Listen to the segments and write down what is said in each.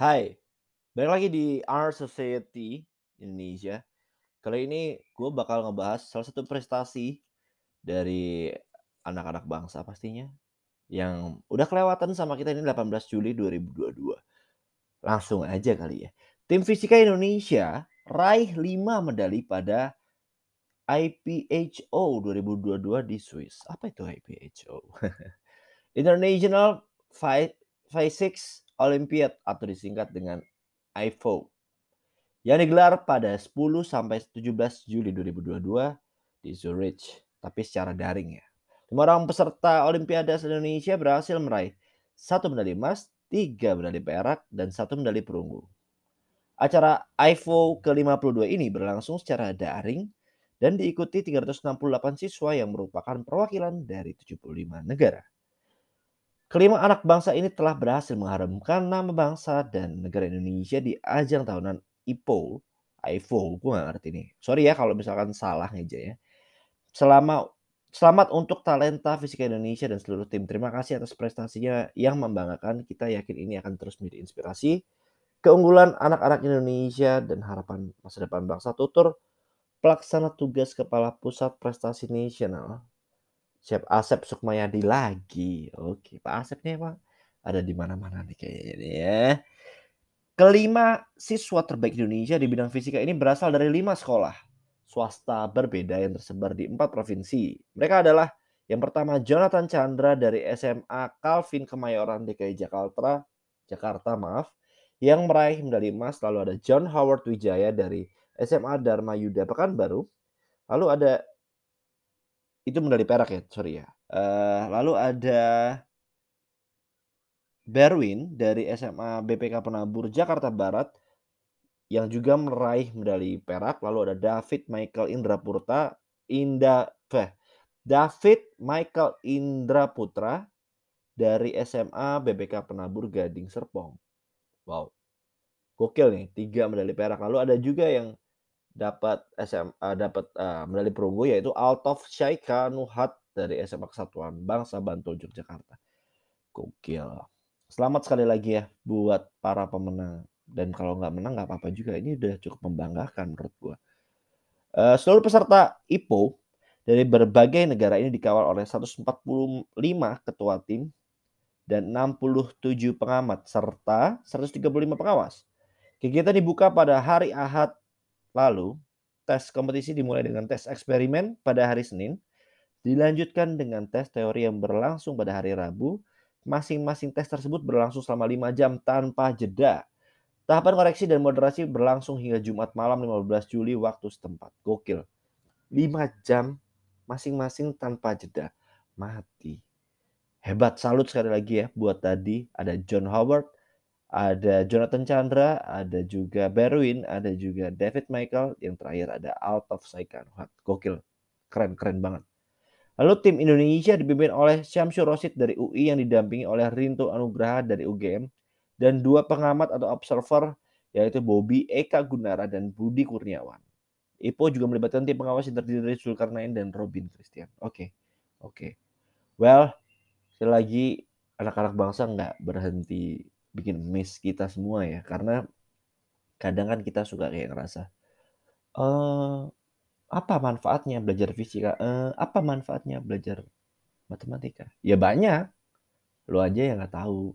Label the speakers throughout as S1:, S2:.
S1: Hai, balik lagi di Art Society Indonesia. Kali ini gue bakal ngebahas salah satu prestasi dari anak-anak bangsa pastinya yang udah kelewatan sama kita ini 18 Juli 2022. Langsung aja kali ya. Tim Fisika Indonesia raih 5 medali pada IPHO 2022 di Swiss. Apa itu IPHO? International Physics Olympiad atau disingkat dengan IFO yang digelar pada 10 sampai 17 Juli 2022 di Zurich, tapi secara daring ya. Lima orang peserta Olimpiade Indonesia berhasil meraih satu medali emas, tiga medali perak, dan satu medali perunggu. Acara IFO ke-52 ini berlangsung secara daring dan diikuti 368 siswa yang merupakan perwakilan dari 75 negara. Kelima anak bangsa ini telah berhasil mengharumkan nama bangsa dan negara Indonesia di ajang tahunan IPO. IPO, gue gak ngerti nih. Sorry ya kalau misalkan salah aja ya. Selama Selamat untuk talenta fisika Indonesia dan seluruh tim. Terima kasih atas prestasinya yang membanggakan. Kita yakin ini akan terus menjadi inspirasi. Keunggulan anak-anak Indonesia dan harapan masa depan bangsa tutur pelaksana tugas Kepala Pusat Prestasi Nasional Siap Asep Sukmayadi lagi. Oke, Pak Asep nih Pak. Ada di mana-mana nih kayaknya nih ya. Kelima siswa terbaik Indonesia di bidang fisika ini berasal dari lima sekolah swasta berbeda yang tersebar di empat provinsi. Mereka adalah yang pertama Jonathan Chandra dari SMA Calvin Kemayoran DKI Jakarta, Jakarta maaf, yang meraih medali emas. Lalu ada John Howard Wijaya dari SMA Dharma Yuda Pekanbaru. Lalu ada itu medali perak ya, sorry ya. Uh, lalu ada Berwin dari SMA BPK Penabur Jakarta Barat yang juga meraih medali perak. Lalu ada David Michael Indra Purta, Inda, eh, David Michael Indra Putra dari SMA BPK Penabur Gading Serpong. Wow, gokil nih, tiga medali perak. Lalu ada juga yang dapat SMA dapat uh, medali perunggu yaitu Altov Syaika Nuhat dari SMA Kesatuan Bangsa Bantul Yogyakarta. Gokil. Selamat sekali lagi ya buat para pemenang. Dan kalau nggak menang nggak apa-apa juga. Ini udah cukup membanggakan menurut gua. Uh, seluruh peserta IPO dari berbagai negara ini dikawal oleh 145 ketua tim dan 67 pengamat serta 135 pengawas. Kegiatan dibuka pada hari Ahad Lalu, tes kompetisi dimulai dengan tes eksperimen pada hari Senin, dilanjutkan dengan tes teori yang berlangsung pada hari Rabu. Masing-masing tes tersebut berlangsung selama 5 jam tanpa jeda. Tahapan koreksi dan moderasi berlangsung hingga Jumat malam 15 Juli waktu setempat. Gokil. 5 jam masing-masing tanpa jeda. Mati. Hebat, salut sekali lagi ya buat tadi. Ada John Howard, ada Jonathan Chandra, ada juga Berwin, ada juga David Michael, yang terakhir ada Altov Saikan. Wah, gokil. Keren-keren banget. Lalu tim Indonesia dipimpin oleh Syamsur Rosid dari UI yang didampingi oleh Rinto Anugraha dari UGM dan dua pengamat atau observer yaitu Bobby Eka Gunara dan Budi Kurniawan. IPO juga melibatkan tim pengawas yang terdiri dari Zulkarnain dan Robin Christian. Oke, okay. oke. Okay. Well, sekali lagi anak-anak bangsa nggak berhenti bikin miss kita semua ya. Karena kadang kan kita suka kayak ngerasa eh apa manfaatnya belajar fisika? Eh, apa manfaatnya belajar matematika? Ya banyak. Lo aja yang nggak tahu.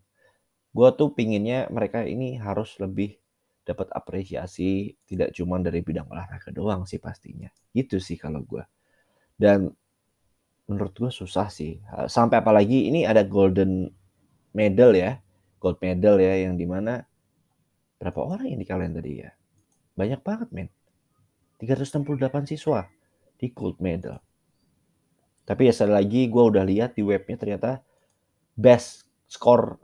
S1: Gue tuh pinginnya mereka ini harus lebih dapat apresiasi tidak cuma dari bidang olahraga doang sih pastinya. Gitu sih kalau gue dan menurut gue susah sih. Sampai apalagi ini ada golden medal ya gold medal ya yang di mana berapa orang yang dikalahin tadi ya? Banyak banget men. 368 siswa di gold medal. Tapi ya sekali lagi gue udah lihat di webnya ternyata best score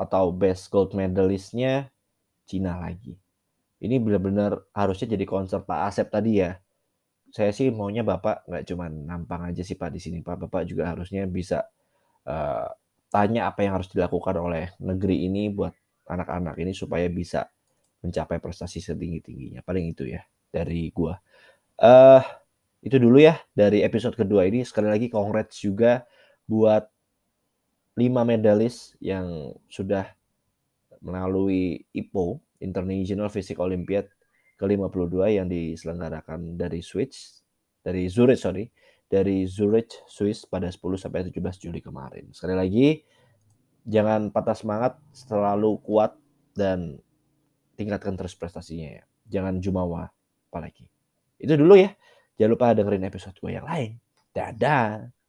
S1: atau best gold medalistnya Cina lagi. Ini benar-benar harusnya jadi konser Pak Asep tadi ya. Saya sih maunya bapak nggak cuma nampang aja sih pak di sini pak. Bapak juga harusnya bisa uh, tanya apa yang harus dilakukan oleh negeri ini buat anak-anak ini supaya bisa mencapai prestasi setinggi-tingginya. Paling itu ya dari gua. Uh, itu dulu ya dari episode kedua ini. Sekali lagi congrats juga buat lima medalis yang sudah melalui IPO International Physics Olympiad ke-52 yang diselenggarakan dari Swiss dari Zurich sorry dari Zurich Swiss pada 10 sampai 17 Juli kemarin. Sekali lagi jangan patah semangat, selalu kuat dan tingkatkan terus prestasinya ya. Jangan jumawa apalagi. Itu dulu ya. Jangan lupa dengerin episode gue yang lain. Dadah.